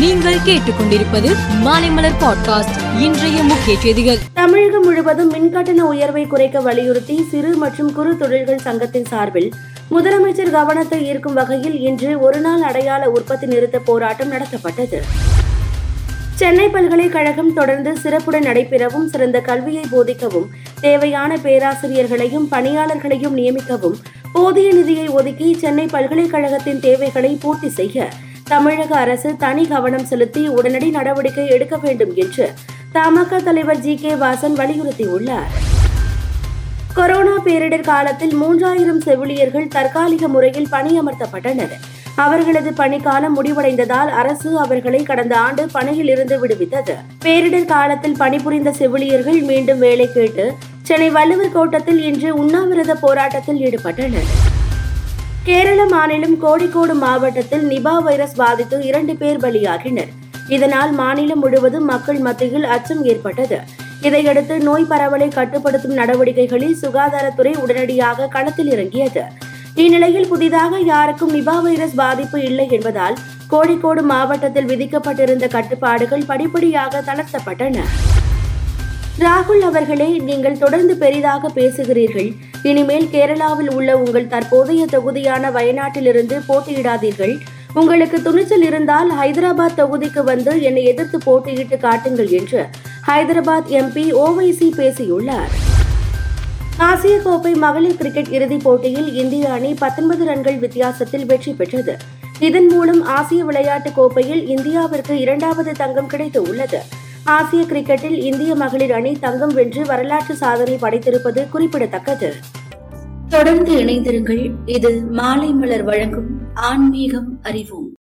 நீங்கள் கேட்டுக்கொண்டிருப்பது மாலைமலர் பாட்காஸ்ட் இன்றைய முக்கிய செய்திகள். தமிழகம் முழுவதும் மின்கட்டண உயர்வை குறைக்க வலியுறுத்தி சிறு மற்றும் குறு தொழில்கள் சங்கத்தின் சார்பில் முதலமைச்சர் கவனத்தை ஈர்க்கும் வகையில் இன்று ஒருநாள் அடையாள உற்பத்தி நிறுத்த போராட்டம் நடத்தப்பட்டது. சென்னை பல்கலைக்கழகம் தொடர்ந்து சிறப்புடன் நடைபெறவும் சிறந்த கல்வியை போதிக்கவும் தேவையான பேராசிரியர்களையும் பணியாளர்களையும் நியமிக்கவும் போதிய நிதியை ஒதுக்கி சென்னை பல்கலைக்கழகத்தின் தேவைகளை பூர்த்தி செய்ய தமிழக அரசு தனி கவனம் செலுத்தி உடனடி நடவடிக்கை எடுக்க வேண்டும் என்று தமாக தலைவர் ஜி கே வாசன் வலியுறுத்தியுள்ளார். கொரோனா பேரிடர் காலத்தில் மூன்றாயிரம் செவிலியர்கள் தற்காலிக முறையில் பணியமர்த்தப்பட்டனர். அவர்களது பணிக்காலம் முடிவடைந்ததால் அரசு அவர்களை கடந்த ஆண்டு பணியில் இருந்து விடுவித்தது. பேரிடர் காலத்தில் பணிபுரிந்த செவிலியர்கள் மீண்டும் வேலை கேட்டு சென்னை வள்ளுவர் கோட்டத்தில் இன்று உண்ணாவிரத போராட்டத்தில் ஈடுபட்டனர். கேரள மாநிலம் கோழிக்கோடு மாவட்டத்தில் நிபா வைரஸ் பாதித்து இரண்டு பேர் பலியாகினர். இதனால் மாநிலம் முழுவதும் மக்கள் மத்தியில் அச்சம் ஏற்பட்டது. இதையடுத்து நோய் பரவலை கட்டுப்படுத்தும் நடவடிக்கைகளில் சுகாதாரத்துறை உடனடியாக களத்தில் இறங்கியது. இந்நிலையில் புதிதாக யாருக்கும் நிபா வைரஸ் பாதிப்பு இல்லை என்பதால் கோழிக்கோடு மாவட்டத்தில் விதிக்கப்பட்டிருந்த கட்டுப்பாடுகள் படிப்படியாக தளர்த்தப்பட்டன. ராகுல் அவர்களே நீங்கள் தொடர்ந்து பெரிதாக பேசுகிறீர்கள். இனிமேல் கேரளாவில் உள்ள உங்கள் தற்போதைய தொகுதியான வயநாட்டிலிருந்து போட்டியிடாதீர்கள். உங்களுக்கு துணிச்சல் இருந்தால் ஹைதராபாத் தொகுதிக்கு வந்து என்னை எதிர்த்து போட்டியிட்டு காட்டுங்கள் என்று ஹைதராபாத் எம்பி ஓவைசி பேசியுள்ளார். ஆசிய கோப்பை மகளிர் கிரிக்கெட் இறுதிப் போட்டியில் இந்திய அணி பத்தொன்பது ரன்கள் வித்தியாசத்தில் வெற்றி பெற்றது. இதன் மூலம் ஆசிய விளையாட்டுக் கோப்பையில் இந்தியாவிற்கு இரண்டாவது தங்கம் கிடைத்து உள்ளது ஆசிய கிரிக்கெட்டில் இந்திய மகளிர் அணி தங்கம் வென்று வரலாற்று சாதனை படைத்திருப்பது குறிப்பிடத்தக்கது. தொடர்ந்து இணைந்திருங்கள். இது மாலை மலர் வழங்கும் ஆன்மீகம் அறிவோம்.